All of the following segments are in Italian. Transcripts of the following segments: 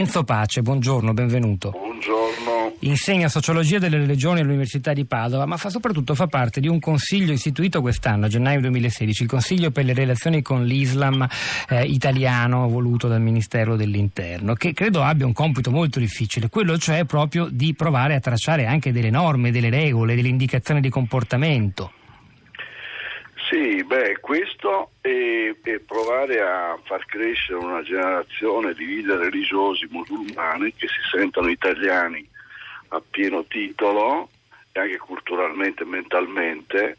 Enzo Pace, buongiorno, benvenuto. Buongiorno. Insegna sociologia delle religioni all'Università di Padova, ma fa soprattutto fa parte di un consiglio istituito quest'anno, a gennaio 2016, il Consiglio per le relazioni con l'Islam eh, italiano voluto dal Ministero dell'Interno, che credo abbia un compito molto difficile, quello cioè proprio di provare a tracciare anche delle norme, delle regole, delle indicazioni di comportamento. Sì, beh, questo e, provare a far crescere una generazione di leader religiosi musulmani che si sentono italiani a pieno titolo e anche culturalmente e mentalmente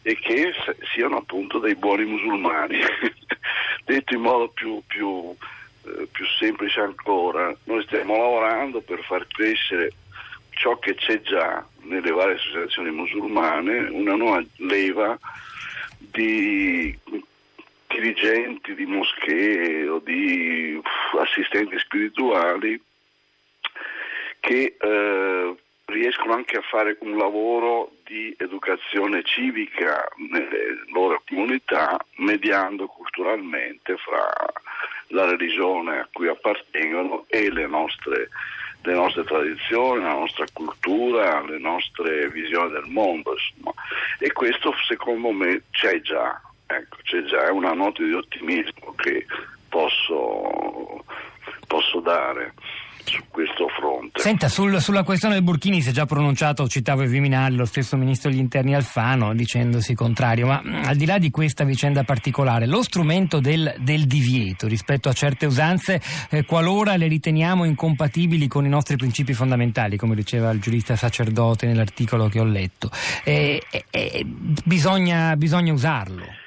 e che siano appunto dei buoni musulmani. Detto in modo più, più, eh, più semplice ancora, noi stiamo lavorando per far crescere ciò che c'è già nelle varie associazioni musulmane, una nuova leva di dirigenti di moschee o di assistenti spirituali che eh, riescono anche a fare un lavoro di educazione civica nelle loro comunità, mediando culturalmente fra la religione a cui appartengono e le nostre, le nostre tradizioni, la nostra cultura, le nostre visioni del mondo. Insomma. E questo secondo me c'è già, ecco, c'è già, è una nota di ottimismo che posso, posso dare su questo fronte. Senta, sul, sulla questione del Burkini si è già pronunciato, citavo il Viminali, lo stesso ministro degli interni Alfano, dicendosi contrario, ma al di là di questa vicenda particolare, lo strumento del, del divieto rispetto a certe usanze, eh, qualora le riteniamo incompatibili con i nostri principi fondamentali, come diceva il giurista sacerdote nell'articolo che ho letto, eh, eh, bisogna, bisogna usarlo.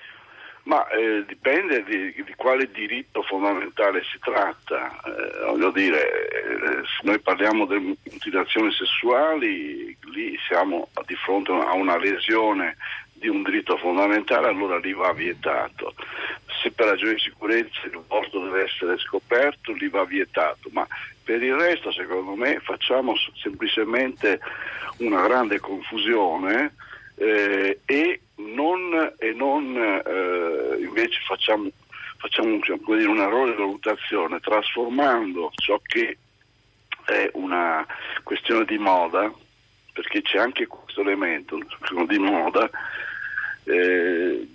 Ma eh, dipende di, di, quale diritto fondamentale si tratta. Eh, voglio dire, eh, se noi parliamo di mutilazioni sessuali, lì siamo di fronte a una lesione di un diritto fondamentale, allora lì va vietato. Se per ragioni di sicurezza il porto deve essere scoperto, lì va vietato. Ma per il resto, secondo me, facciamo semplicemente una grande confusione eh, e non, e non eh, invece facciamo, facciamo dire, di valutazione trasformando ciò che è una questione di moda, perché c'è anche questo elemento di moda, eh,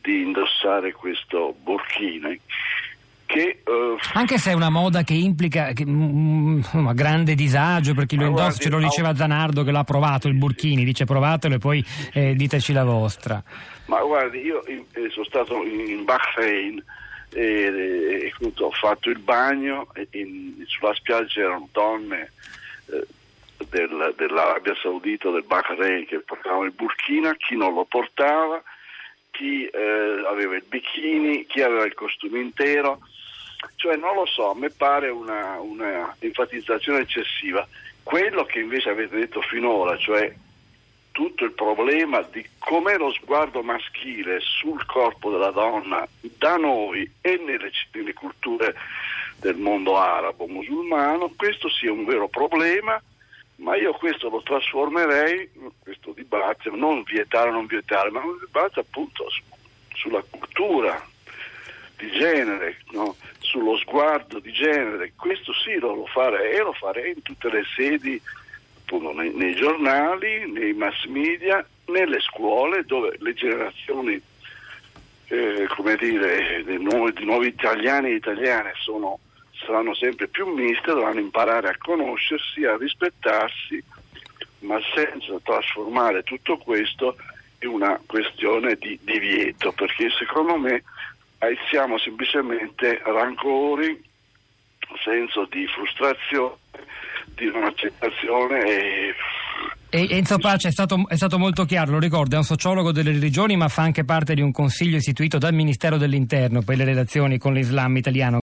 di indossare questo borchine che, uh, Anche se è una moda che implica che, mm, mm grande disagio per chi lo indossa, ce lo diceva Zanardo che l'ha provato il Burkini, dice provatelo e poi eh, diteci la vostra. Ma guardi, io eh, sono stato in Bahrain e, e, e ho fatto il bagno e in, sulla spiaggia erano donne eh, del, dell'Arabia Saudita, del Bahrain che portavano il burkina, chi non lo portava, chi eh, aveva il bikini, chi aveva il costume intero cioè non lo so, a me pare una, una enfatizzazione eccessiva. Quello che invece avete detto finora, cioè tutto il problema di com'è lo sguardo maschile sul corpo della donna da noi e nelle, nelle culture del mondo arabo musulmano, questo sia un vero problema, ma io questo lo trasformerei, questo dibattito, non vietare o non vietare, ma un dibattito appunto su, sulla cultura di genere, no? sullo sguardo di genere, questo sì lo, lo farei e lo farei in tutte le sedi, appunto, nei, nei, giornali, nei mass media, nelle scuole dove le generazioni eh, come dire, di nuovi, di nuovi italiani e italiane sono, saranno sempre più miste, dovranno imparare a conoscersi, a rispettarsi, ma senza trasformare tutto questo in una questione di divieto, perché secondo me siamo semplicemente rancori, senso di frustrazione, di non accettazione e Enzo Pace è stato, è stato, molto chiaro, lo ricordo, è un sociologo delle religioni ma fa anche parte di un consiglio istituito dal Ministero dell'Interno per le relazioni con l'Islam italiano.